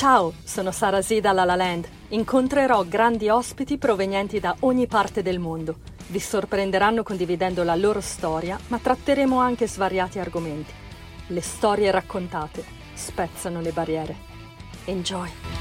Ciao, sono Sara Z da La La Land. Incontrerò grandi ospiti provenienti da ogni parte del mondo. Vi sorprenderanno condividendo la loro storia, ma tratteremo anche svariati argomenti. Le storie raccontate spezzano le barriere. Enjoy!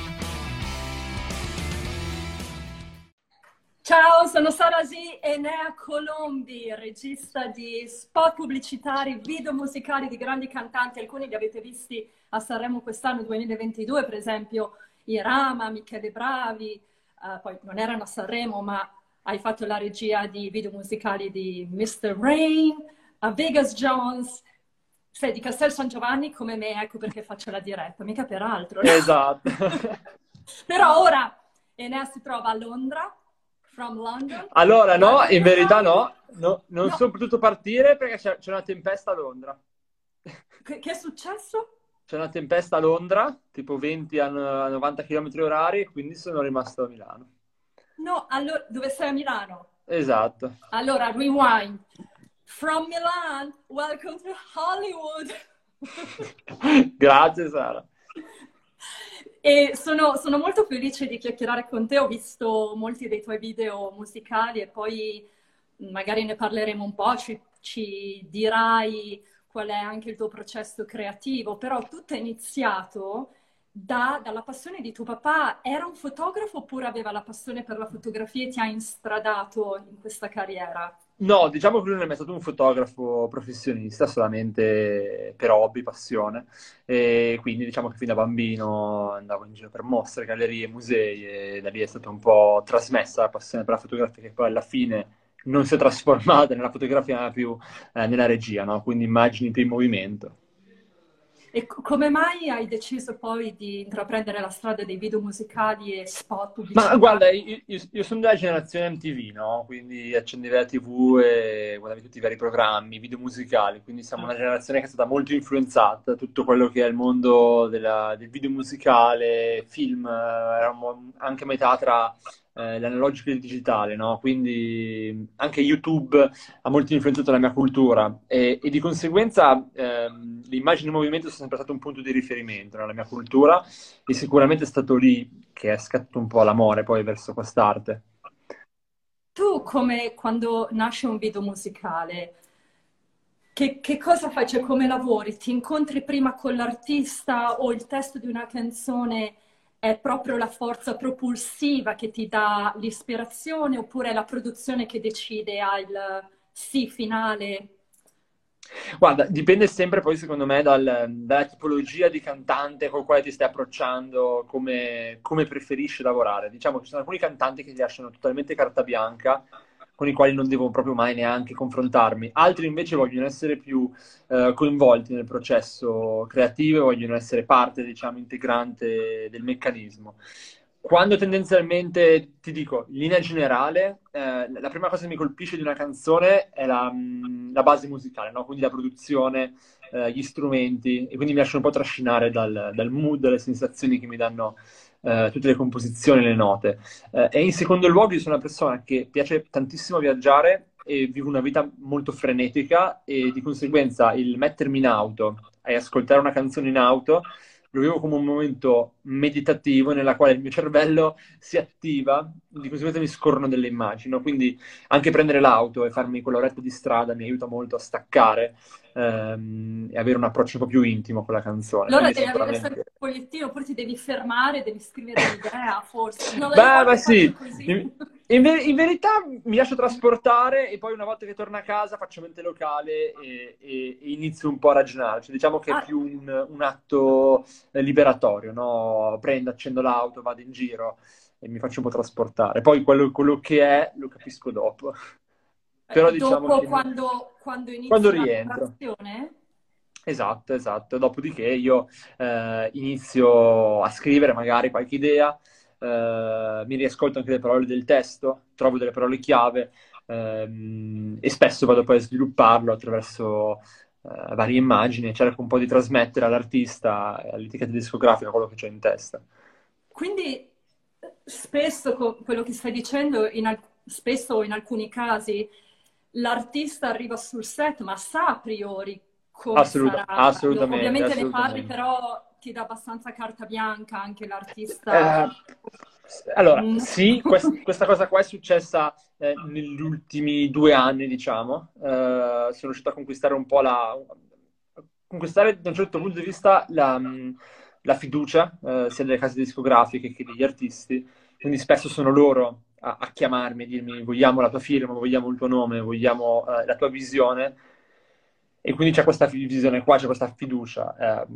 Ciao, sono Sara Z e Nea Colombi, regista di spot pubblicitari, video musicali di grandi cantanti. Alcuni li avete visti a Sanremo quest'anno 2022, per esempio Irama, Michele Bravi, uh, poi non erano a Sanremo, ma hai fatto la regia di video musicali di Mr. Rain, a Vegas Jones, sei di Castel San Giovanni come me, ecco perché faccio la diretta, mica per altro. No? Esatto. Però ora Enea si trova a Londra, from London. Allora no, in verità no, no non no. sono potuto partire perché c'è, c'è una tempesta a Londra. Che, che è successo? c'è una tempesta a Londra, tipo 20 a 90 km orari, quindi sono rimasto a Milano. No, allora, dove sei a Milano? Esatto. Allora, rewind. From Milan, welcome to Hollywood. Grazie Sara. E sono, sono, molto felice di chiacchierare con te, ho visto molti dei tuoi video musicali e poi magari ne parleremo un po', ci, ci dirai qual è anche il tuo processo creativo, però tutto è iniziato da, dalla passione di tuo papà. Era un fotografo oppure aveva la passione per la fotografia e ti ha instradato in questa carriera? No, diciamo che lui non è mai stato un fotografo professionista, solamente per hobby, passione. E quindi diciamo che fin da bambino andavo in giro per mostre, gallerie, musei e da lì è stata un po' trasmessa la passione per la fotografia che poi alla fine non si è trasformata nella fotografia ma più eh, nella regia, no? quindi immagini più in movimento. E come mai hai deciso poi di intraprendere la strada dei video musicali e spot pubblicitari? Ma guarda, io, io, sono della generazione MTV, no? Quindi accendevi la TV e guardavi tutti i vari programmi, video musicali, quindi siamo una generazione che è stata molto influenzata da tutto quello che è il mondo della, del video musicale, film, eravamo anche a metà tra eh, l'analogico e il digitale, no? Quindi anche YouTube ha molto influenzato la mia cultura e, e di conseguenza ehm, le immagini in movimento sono sempre state un punto di riferimento nella mia cultura e sicuramente è stato lì che è scattato un po' l'amore poi verso quest'arte. Tu come quando nasce un video musicale, che, che, cosa fai? Cioè, come lavori? Ti incontri prima con l'artista o il testo di una canzone è proprio la forza propulsiva che ti dà l'ispirazione oppure è la produzione che decide al sì finale? Guarda, dipende sempre poi secondo me dal, dalla tipologia di cantante con quale ti stai approcciando, come, come preferisci lavorare. Diciamo che ci sono alcuni cantanti che ti lasciano totalmente carta bianca con i quali non devo proprio mai neanche confrontarmi. Altri invece vogliono essere più eh, coinvolti nel processo creativo, vogliono essere parte, diciamo, integrante del meccanismo. Quando tendenzialmente, ti dico, in linea generale, eh, la prima cosa che mi colpisce di una canzone è la, mm, la base musicale, no? quindi la produzione, eh, gli strumenti, e quindi mi lascio un po' trascinare dal, dal mood, dalle sensazioni che mi danno eh, tutte le composizioni, le note. Eh, e in secondo luogo io sono una persona che piace tantissimo viaggiare e vivo una vita molto frenetica e di conseguenza il mettermi in auto e ascoltare una canzone in auto lo vivo come un momento meditativo nella quale il mio cervello si attiva, di conseguenza mi scorrono delle immagini, quindi anche prendere l'auto e farmi quell'oretta di strada mi aiuta molto a staccare ehm, e avere un approccio un po' più intimo con la canzone. Allora devi sicuramente... avere sempre un fogliettino, oppure ti devi fermare, devi scrivere l'idea, forse. Non Beh, ma sì. In, ver- in, verità mi lascio trasportare e poi una volta che torno a casa faccio mente locale e, e, e inizio un po' a ragionare. Cioè, diciamo che ah. è più un, un atto liberatorio, no? Prendo, accendo l'auto, vado in giro e mi faccio un po' trasportare. Poi quello, quello che è lo capisco dopo. Però, diciamo dopo che... quando, quando inizia quando rientro. Esatto, esatto. Dopodiché io eh, inizio a scrivere magari qualche idea, eh, mi riascolto anche le parole del testo, trovo delle parole chiave ehm, e spesso vado poi a svilupparlo attraverso eh, varie immagini e cerco un po' di trasmettere all'artista e all'etichetta discografica quello che ho in testa. Quindi spesso quello che stai dicendo, in, spesso in alcuni casi, l'artista arriva sul set ma sa a priori come Assolut- sarà. Assolutamente. Ovviamente assolutamente. ne parli, però ti dà abbastanza carta bianca anche l'artista? Eh, allora, mm. sì, quest- questa cosa qua è successa eh, negli ultimi due anni, diciamo. Eh, sono riuscito a conquistare un po' la... conquistare da un certo punto di vista la, la fiducia eh, sia delle case discografiche che degli artisti. Quindi spesso sono loro a, a chiamarmi e dirmi vogliamo la tua firma, vogliamo il tuo nome, vogliamo eh, la tua visione e quindi c'è questa visione qua, c'è questa fiducia. Eh,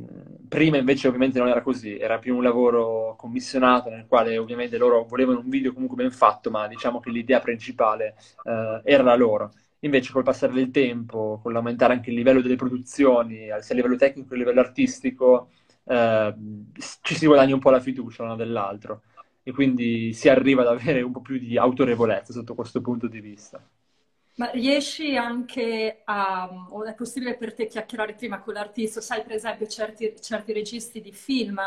prima invece ovviamente non era così, era più un lavoro commissionato nel quale ovviamente loro volevano un video comunque ben fatto, ma diciamo che l'idea principale eh, era la loro. Invece col passare del tempo, con l'aumentare anche il livello delle produzioni, sia a livello tecnico che a livello artistico, eh, ci si guadagna un po' la fiducia l'uno dell'altro e quindi si arriva ad avere un po' più di autorevolezza sotto questo punto di vista. Ma riesci anche a, o è possibile per te chiacchierare prima con l'artista? Sai, per esempio, certi, certi registi di film,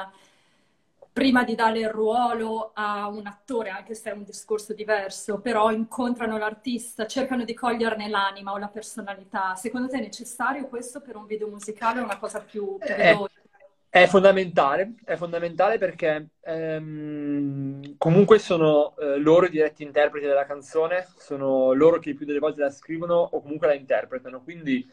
prima di dare il ruolo a un attore, anche se è un discorso diverso, però incontrano l'artista, cercano di coglierne l'anima o la personalità. Secondo te è necessario questo per un video musicale o una cosa più, più eh, veloce? È fondamentale, è fondamentale perché ehm, comunque sono eh, loro i diretti interpreti della canzone, sono loro che più delle volte la scrivono o comunque la interpretano, quindi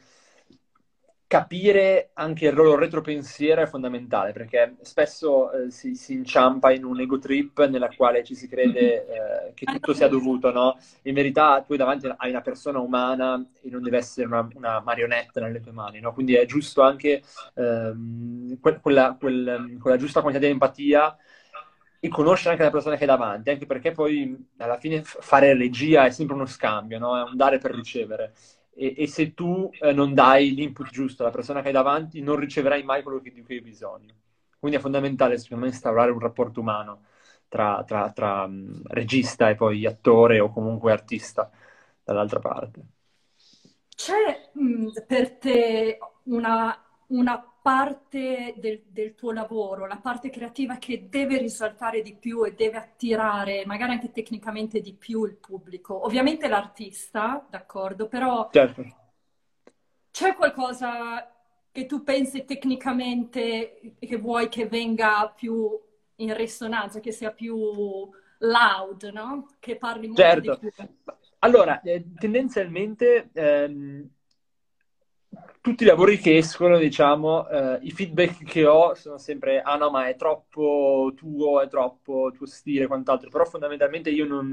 capire anche il loro retropensiero è fondamentale perché spesso eh, si, si, inciampa in un ego trip nella quale ci si crede eh, che tutto sia dovuto, no? In verità tu davanti hai una persona umana e non deve essere una, una marionetta nelle tue mani, no? Quindi è giusto anche ehm, quella, quel, quella giusta quantità di empatia e conoscere anche la persona che hai davanti, anche perché poi alla fine fare regia è sempre uno scambio, no? È un dare per ricevere e, e se tu eh, non dai l'input giusto alla persona che hai davanti, non riceverai mai quello che, di cui hai bisogno. Quindi è fondamentale, secondo me, instaurare un rapporto umano tra, tra, tra um, regista e poi attore o comunque artista dall'altra parte. C'è mh, per te una, una parte del, del, tuo lavoro, la parte creativa che deve risaltare di più e deve attirare magari anche tecnicamente di più il pubblico. Ovviamente l'artista, d'accordo, però certo. c'è qualcosa che tu pensi tecnicamente che vuoi che venga più in risonanza, che sia più loud, no? Che parli molto certo. di più. Allora, eh, tendenzialmente ehm tutti i lavori che escono, diciamo, eh, i feedback che ho sono sempre, ah no, ma è troppo tuo, è troppo tuo stile, quant'altro, però fondamentalmente io non,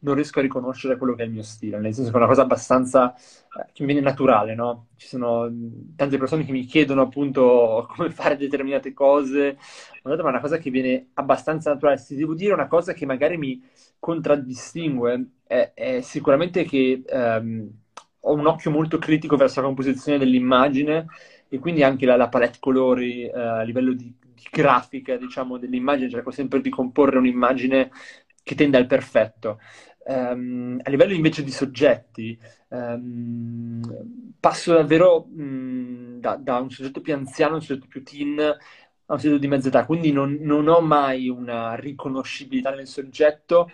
non riesco a riconoscere quello che è il mio stile, nel senso che è una cosa abbastanza, eh, che mi viene naturale, no? Ci sono tante persone che mi chiedono appunto come fare determinate cose, ma è una cosa che viene abbastanza naturale. Se devo dire una cosa che magari mi contraddistingue, è, è sicuramente che... Um, ho un occhio molto critico verso la composizione dell'immagine e quindi anche la, la palette colori eh, a livello di, di, grafica, diciamo, dell'immagine, cerco sempre di comporre un'immagine che tenda al perfetto. Um, a livello invece di soggetti, um, passo davvero um, da, da, un soggetto più anziano un soggetto più teen a un soggetto di mezza età, quindi non, non ho mai una riconoscibilità nel soggetto,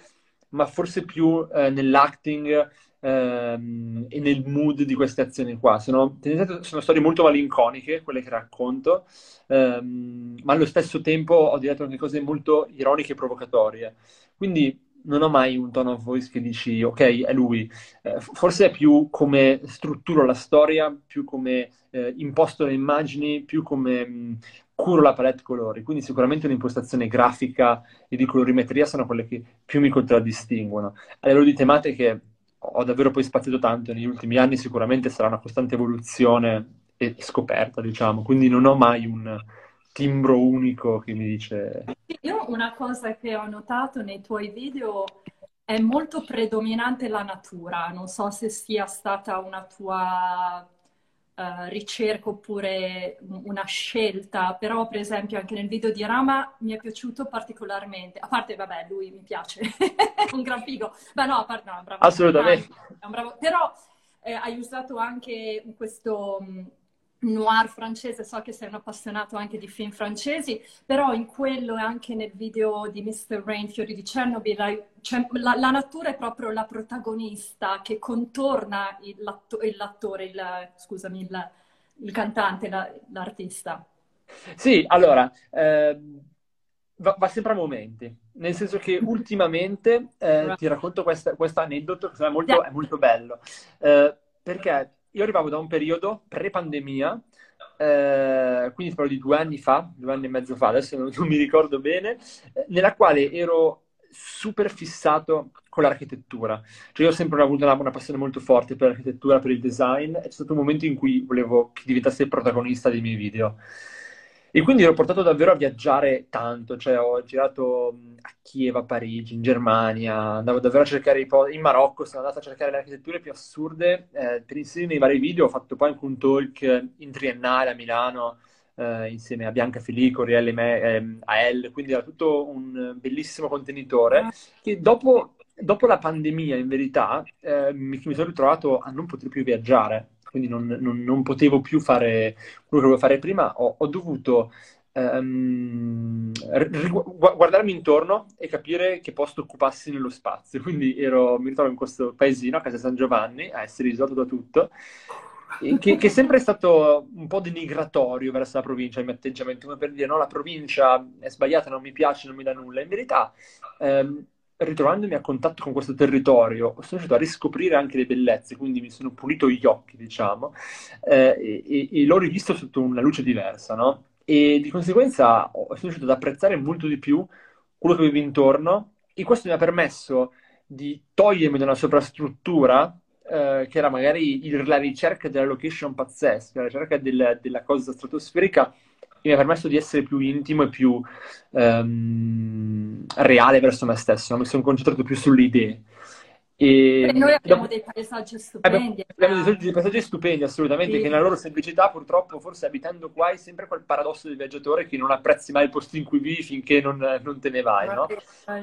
ma forse più eh, nell'acting ehm, e nel mood di queste azioni qua. Sono, sono storie molto malinconiche, quelle che racconto, ehm, ma allo stesso tempo ho diretto anche cose molto ironiche e provocatorie. Quindi non ho mai un tone of voice che dici, ok, è lui. Eh, forse è più come strutturo la storia, più come eh, imposto le immagini, più come mh, curo la palette colori. Quindi sicuramente un'impostazione grafica e di colorimetria sono quelle che più mi contraddistinguono. A livello di tematiche ho davvero poi spaziato tanto negli ultimi anni, sicuramente sarà una costante evoluzione e scoperta, diciamo, quindi non ho mai un timbro unico che mi dice... Io una cosa che ho notato nei tuoi video è molto predominante la natura, non so se sia stata una tua uh, ricerca oppure una scelta, però per esempio anche nel video di Rama mi è piaciuto particolarmente, a parte vabbè lui mi piace, è un gran figo, beh no, a parte no, bravo. Assolutamente. È un bravo, però eh, hai usato anche questo noir francese, so che sei un appassionato anche di film francesi, però in quello e anche nel video di Mr. Rain, Fiori di Chernobyl, cioè, la, la, natura è proprio la protagonista che contorna il, l'atto, l'attore, il, scusami, il, il cantante, la, l'artista. Sì, allora, eh, va, va, sempre a momenti, nel senso che ultimamente eh, ti racconto questo aneddoto che è molto, è molto bello, eh, perché io arrivavo da un periodo pre-pandemia, eh, quindi parlo di due anni fa, due anni e mezzo fa, adesso non, non mi ricordo bene, eh, nella quale ero super fissato con l'architettura. Cioè io ho sempre avuto una, una, passione molto forte per l'architettura, per il design, e c'è stato un momento in cui volevo che diventasse il protagonista dei miei video. E quindi ero portato davvero a viaggiare tanto, cioè ho girato a Kiev, a Parigi, in Germania, andavo davvero a cercare i posti, in Marocco sono andato a cercare le architetture più assurde eh, per inserire nei vari video, ho fatto poi anche un talk in triennale a Milano eh, insieme a Bianca Filico, Rielle Me, eh, AL, quindi era tutto un bellissimo contenitore che dopo, dopo la pandemia in verità eh, mi, mi sono ritrovato a non poter più viaggiare quindi non, non, non, potevo più fare quello che volevo fare prima, ho, ho dovuto um, guardarmi intorno e capire che posto occupassi nello spazio. Quindi ero, mi ritrovo in questo paesino a casa San Giovanni, a essere isolato da tutto, che, che, è sempre stato un po' denigratorio verso la provincia, il mio atteggiamento, come per dire no, la provincia è sbagliata, non mi piace, non mi dà nulla. In verità, ehm, ritrovandomi a contatto con questo territorio, sono riuscito a riscoprire anche le bellezze, quindi mi sono pulito gli occhi, diciamo, eh, e, e, l'ho rivisto sotto una luce diversa, no? E di conseguenza sono riuscito ad apprezzare molto di più quello che avevo intorno e questo mi ha permesso di togliermi da una sovrastruttura eh, che era magari il, la ricerca della location pazzesca, la ricerca del, della cosa stratosferica mi ha permesso di essere più intimo e più um, reale verso me stesso, mi sono concentrato più sulle idee. E noi abbiamo dei paesaggi stupendi. Abbiamo dei, dei paesaggi stupendi, assolutamente, sì. che nella loro semplicità, purtroppo, forse abitando qua, è sempre quel paradosso del viaggiatore che non apprezzi mai il posto in cui vivi finché non, non te ne vai, no?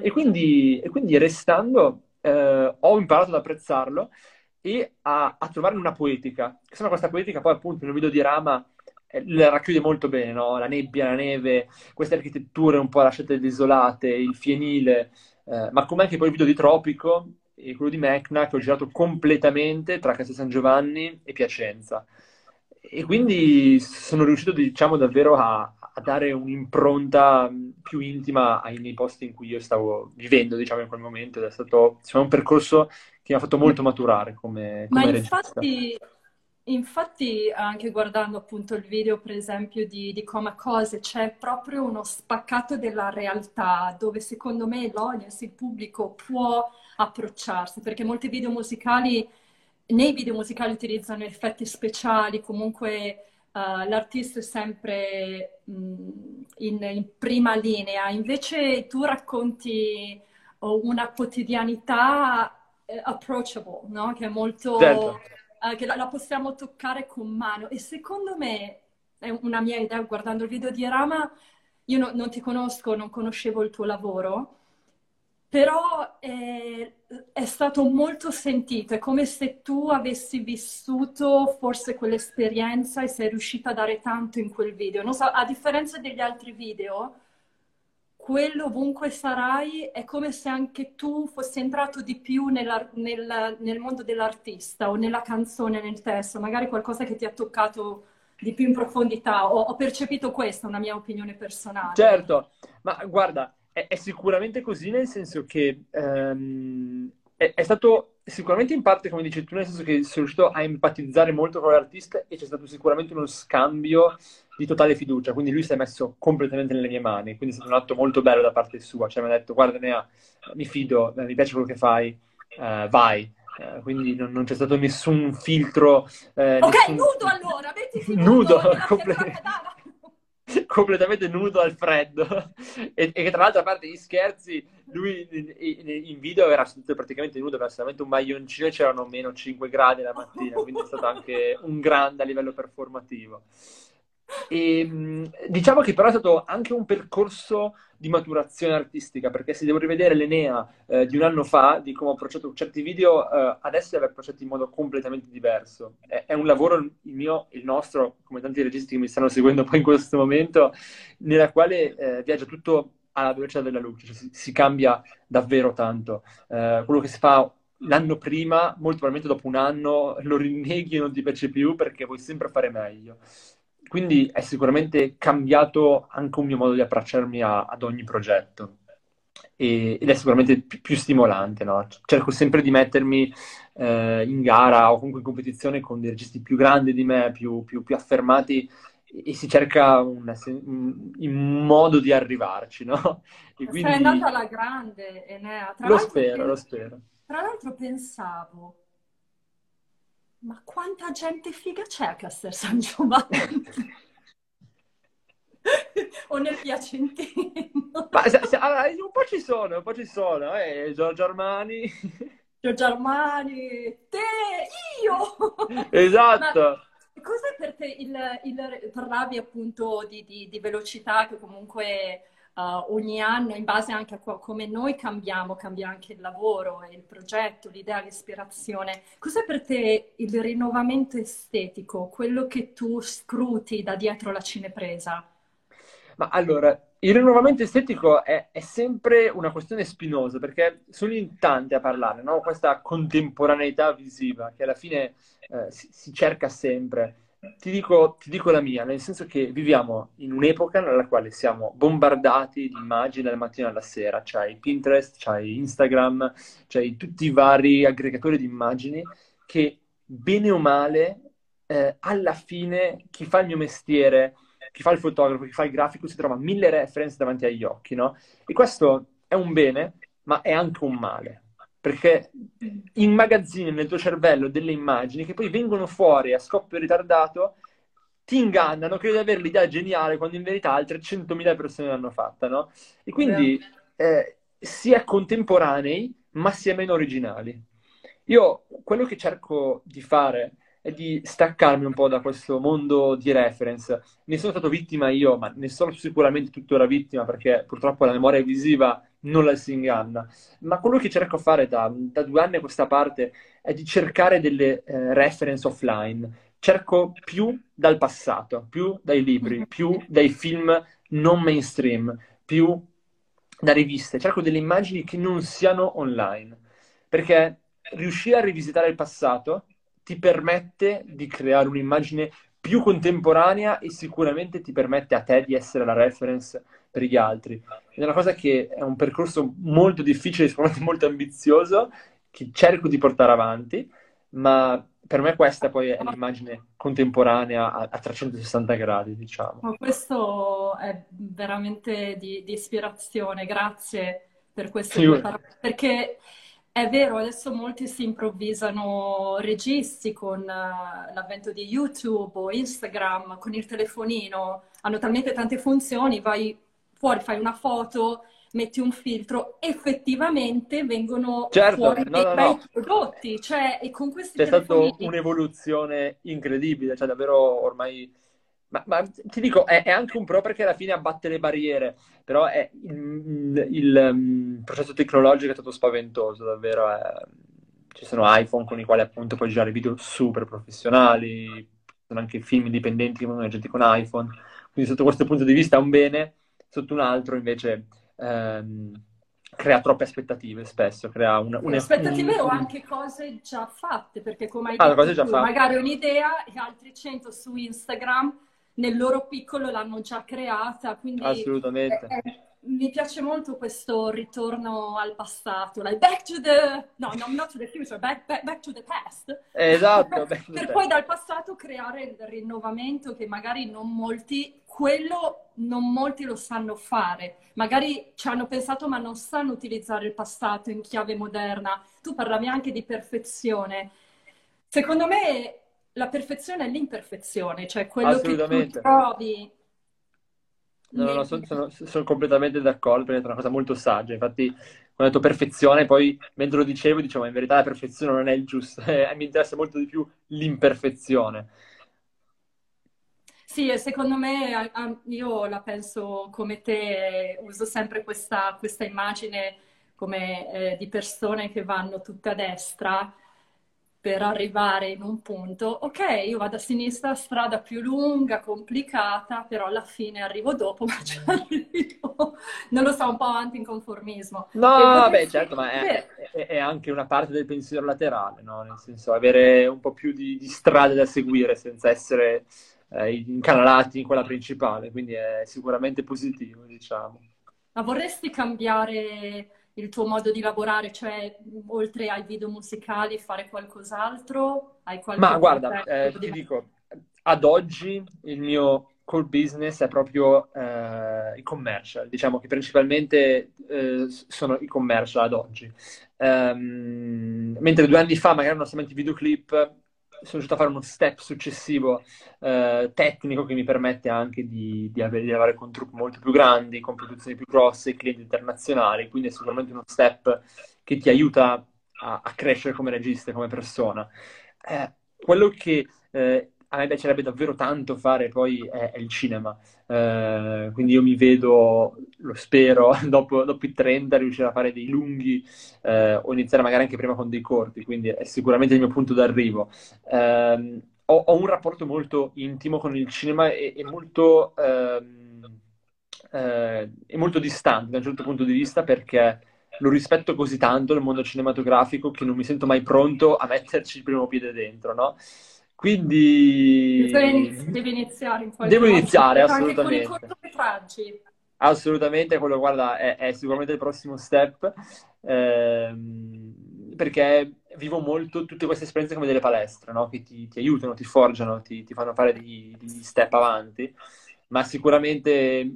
E quindi, e quindi restando, eh, ho imparato ad apprezzarlo e a, a trovare una poetica. Insomma, questa poetica poi appunto nel video di Rama la racchiude molto bene, no? La nebbia, la neve, queste architetture un po' lasciate desolate, il fienile, eh, ma come anche poi il video di Tropico e quello di Mecna che ho girato completamente tra Castel San Giovanni e Piacenza. E quindi sono riuscito, diciamo, davvero a, a dare un'impronta più intima ai miei posti in cui io stavo vivendo, diciamo, in quel momento. Ed è stato diciamo, un percorso che mi ha fatto molto maturare come, come Ma infatti, infatti, anche guardando appunto il video, per esempio, di, di Coma Cose, c'è proprio uno spaccato della realtà dove secondo me l'audience, il pubblico può approcciarsi, perché molti video musicali, nei video musicali utilizzano effetti speciali, comunque uh, l'artista è sempre mh, in, in prima linea, invece tu racconti una quotidianità eh, approachable, no? Che è molto... Certo. Eh, che la, la, possiamo toccare con mano. E secondo me, è una mia idea, guardando il video di Rama, io no, non ti conosco, non conoscevo il tuo lavoro, però è, è, stato molto sentito, è come se tu avessi vissuto forse quell'esperienza e sei riuscita a dare tanto in quel video. Non so, a differenza degli altri video, quello ovunque sarai è come se anche tu fossi entrato di più nella, nel, nel, mondo dell'artista o nella canzone, nel testo, magari qualcosa che ti ha toccato di più in profondità. Ho, ho percepito questa, una mia opinione personale. Certo, ma guarda, è, è sicuramente così nel senso che um, è, è stato sicuramente in parte, come dici tu, nel senso che sei riuscito a empatizzare molto con l'artista e c'è stato sicuramente uno scambio di totale fiducia, quindi lui si è messo completamente nelle mie mani, quindi è stato un atto molto bello da parte sua, cioè mi ha detto guarda Nea, mi fido, mi piace quello che fai, uh, vai. Uh, quindi non, non, c'è stato nessun filtro. Eh, ok, nessun... nudo allora, mettiti nudo. Nudo, completamente completamente nudo al freddo. E, che tra l'altro a parte gli scherzi lui in, in video era praticamente nudo aveva solamente un maglioncino e c'erano meno 5 gradi la mattina quindi è stato anche un grande a livello performativo e, diciamo che però è stato anche un percorso di maturazione artistica, perché se devo rivedere l'Enea eh, di un anno fa, di come ho approcciato certi video, eh, adesso li avevo approcciati in modo completamente diverso. È, è, un lavoro, il mio, il nostro, come tanti registi che mi stanno seguendo poi in questo momento, nella quale eh, viaggia tutto alla velocità della luce, cioè si, si cambia davvero tanto. Eh, quello che si fa l'anno prima, molto probabilmente dopo un anno, lo rinneghi e non ti piace più perché vuoi sempre fare meglio. Quindi è sicuramente cambiato anche un mio modo di approcciarmi a, ad ogni progetto e, ed è sicuramente più, più stimolante, no? Cerco sempre di mettermi eh, in gara o comunque in competizione con dei registi più grandi di me, più, più, più affermati e si cerca un, un, modo di arrivarci, no? E quindi... Sei andata alla grande, Enea. Tra lo spero, lo spero. Tra l'altro pensavo, ma quanta gente figa c'è a Castel San Giovanni? o nel Piacentino? Ma se, se, allora, un po' ci sono, un po' ci sono, eh, Giorgio Armani. Giorgio Armani, te, io! Esatto! Ma Cos'è per te il, il parlavi appunto di, di, di, velocità che comunque uh, ogni anno, in base anche a come noi cambiamo, cambia anche il lavoro, il progetto, l'idea, l'ispirazione. Cos'è per te il rinnovamento estetico, quello che tu scruti da dietro la cinepresa? Ma allora, il rinnovamento estetico è, è, sempre una questione spinosa perché sono in tanti a parlare, no? Questa contemporaneità visiva che alla fine eh, si, si, cerca sempre. Ti dico, ti dico, la mia, nel senso che viviamo in un'epoca nella quale siamo bombardati di immagini dalla mattina alla sera. C'hai Pinterest, c'hai Instagram, c'hai tutti i vari aggregatori di immagini che bene o male eh, alla fine chi fa il mio mestiere chi fa il fotografo, chi fa il grafico si trova mille reference davanti agli occhi, no? E questo è un bene, ma è anche un male, perché immagazzini nel tuo cervello delle immagini che poi vengono fuori a scoppio ritardato, ti ingannano, credi di avere l'idea geniale, quando in verità altre 100.000 persone l'hanno fatta, no? E quindi eh, si è contemporanei, ma si è meno originali. Io quello che cerco di fare è di staccarmi un po' da questo mondo di reference. Ne sono stato vittima io, ma ne sono sicuramente tuttora vittima perché purtroppo la memoria visiva non la si inganna. Ma quello che cerco di fare da, da, due anni a questa parte è di cercare delle eh, reference offline. Cerco più dal passato, più dai libri, mm-hmm. più dai film non mainstream, più da riviste. Cerco delle immagini che non siano online. Perché riuscire a rivisitare il passato ti permette di creare un'immagine più contemporanea e sicuramente ti permette a te di essere la reference per gli altri. È una cosa che è un percorso molto difficile, sicuramente molto ambizioso, che cerco di portare avanti, ma per me questa poi è l'immagine contemporanea a, a 360 gradi, diciamo. Questo è veramente di, di ispirazione, grazie per queste sì. parole, perché è vero, adesso molti si improvvisano registi con uh, l'avvento di YouTube o Instagram, con il telefonino, hanno talmente tante funzioni, vai fuori, fai una foto, metti un filtro, effettivamente vengono certo, fuori no, dei no, no. prodotti, cioè, e con questi C'è telefonini... stata un'evoluzione incredibile, cioè davvero ormai ma, ma, ti dico, è, è, anche un pro perché alla fine abbatte le barriere, però è, il, il, um, processo tecnologico è stato spaventoso, davvero. È, ci sono iPhone con i quali appunto puoi girare video super professionali, ci sono anche film indipendenti che vengono girati con iPhone, quindi sotto questo punto di vista è un bene, sotto un altro invece... Um, crea troppe aspettative spesso, crea una, una aspettative un... o anche cose già fatte, perché come hai ah, detto tu, magari un'idea e altri 100 su Instagram nel loro piccolo l'hanno già creata, quindi Assolutamente. È, è, mi piace molto questo ritorno al passato, like back to the, no, no not to the future, back, back, back to the past. Esatto. per poi dal passato creare il rinnovamento che magari non molti, quello non molti lo sanno fare. Magari ci hanno pensato ma non sanno utilizzare il passato in chiave moderna. Tu parlavi anche di perfezione. Secondo me la perfezione è l'imperfezione, cioè quello che tu trovi. No, no, no sono, sono, sono, completamente d'accordo perché è una cosa molto saggia. Infatti, quando ho detto perfezione, poi mentre lo dicevo, dicevo, in verità la perfezione non è il giusto, eh, mi interessa molto di più l'imperfezione. Sì, e secondo me io la penso come te, uso sempre questa, questa immagine come eh, di persone che vanno tutte a destra per arrivare in un punto, ok, io vado a sinistra, strada più lunga, complicata, però alla fine arrivo dopo, ma ci arrivo. Non lo so, un po' anticonformismo. No, vabbè, certo, ma è, è, è, anche una parte del pensiero laterale, no? Nel senso, avere un po' più di, di strade da seguire senza essere eh, incanalati in quella principale, quindi è sicuramente positivo, diciamo. Ma vorresti cambiare il tuo modo di lavorare, cioè oltre ai video musicali fare qualcos'altro? Hai qualche Ma guarda, eh, ti dico, ad oggi il mio core business è proprio eh, i commercial, diciamo che principalmente eh, sono i commercial ad oggi. Um, mentre due anni fa magari non solamente videoclip, sono riuscito a fare uno step successivo eh, tecnico che mi permette anche di, di, avere, di lavorare con truppe molto più grandi, con produzioni più grosse, clienti internazionali, quindi è sicuramente uno step che ti aiuta a, a crescere come regista come persona. Eh, quello che eh, a me piacerebbe davvero tanto fare poi è, è il cinema. Eh, quindi io mi vedo, lo spero, dopo, dopo, i 30 riuscire a fare dei lunghi eh, o iniziare magari anche prima con dei corti, quindi è sicuramente il mio punto d'arrivo. Eh, ho, ho, un rapporto molto intimo con il cinema e, e molto, ehm, eh, molto distante da un certo punto di vista perché lo rispetto così tanto nel mondo cinematografico che non mi sento mai pronto a metterci il primo piede dentro, no? Quindi... Devi iniziare in Devo iniziare, assolutamente. Con i cortometraggi. Assolutamente, quello guarda, è, è, sicuramente il prossimo step, ehm, perché vivo molto tutte queste esperienze come delle palestre, no? Che ti, ti, aiutano, ti forgiano, ti, ti fanno fare degli, degli step avanti, ma sicuramente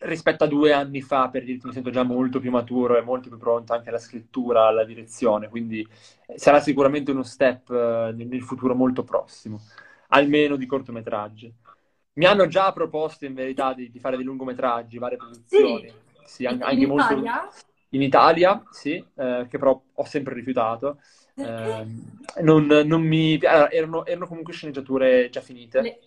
rispetto a due anni fa, per dirti, mi sento già molto più maturo e molto più pronto anche alla scrittura, alla direzione, quindi eh, sarà sicuramente uno step eh, nel futuro molto prossimo, almeno di cortometraggi. Mi hanno già proposto in verità di, di fare dei lungometraggi, varie produzioni. Sì, sì anche, in molto... Italia? In Italia, sì, eh, che però ho sempre rifiutato. Eh, non, non mi... Allora, erano, erano, comunque sceneggiature già finite. Le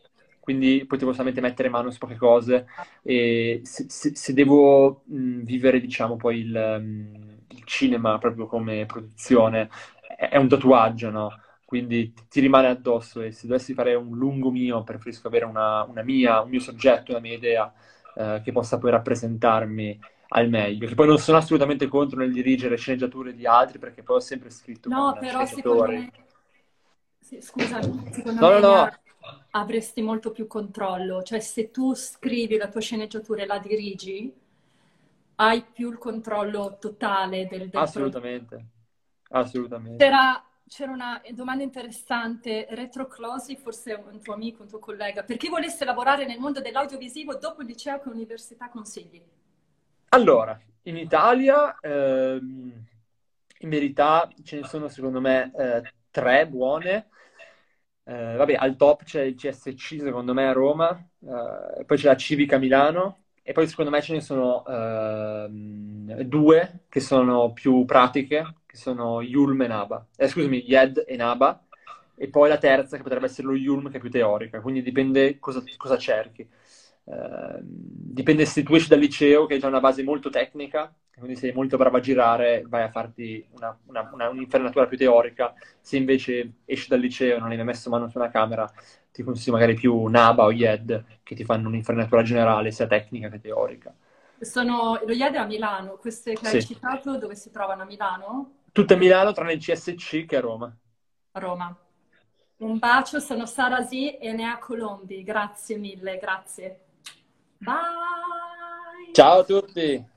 quindi potevo solamente mettere mano su poche cose e se, se, se devo mh, vivere, diciamo, poi il, mh, il, cinema proprio come produzione, è, è un tatuaggio, no? Quindi ti, rimane addosso e se dovessi fare un lungo mio, preferisco avere una, una mia, un mio soggetto, una mia idea eh, che possa poi rappresentarmi al meglio. Che poi non sono assolutamente contro nel dirigere sceneggiature di altri, perché poi ho sempre scritto no, però secondo me... Sì, scusa, secondo no, me... No, no, avresti molto più controllo. Cioè, se tu scrivi la tua sceneggiatura e la dirigi, hai più il controllo totale del, del Assolutamente. Prodotto. Assolutamente. C'era, c'era, una domanda interessante, Retro Closi, forse un tuo amico, un tuo collega, per chi volesse lavorare nel mondo dell'audiovisivo dopo il liceo, che università consigli? Allora, in Italia, ehm, in verità, ce ne sono secondo me eh, tre buone. Eh, vabbè, al top c'è il CSC, secondo me, a Roma, eh, poi c'è la Civica Milano, e poi secondo me ce ne sono eh, due che sono più pratiche, che sono Yulm e Naba. Eh, scusami, Yed e Naba. E poi la terza che potrebbe essere lo Yulm, che è più teorica, quindi dipende cosa, cosa cerchi. Uh, dipende se tu esci dal liceo, che è già una base molto tecnica, quindi sei molto bravo a girare, vai a farti una, una, una, un'infernatura più teorica. Se invece esci dal liceo e non hai mai messo mano su una camera, ti consiglio magari più Naba o Yed, che ti fanno un'infernatura generale, sia tecnica che teorica. Sono, lo Yed è a Milano, queste che sì. hai citato dove si trovano a Milano? Tutte a Milano, tranne il CSC che è a Roma. A Roma. Un bacio, sono Sara Z e Nea Colombi. Grazie mille, grazie. Bye! Ciao a tutti!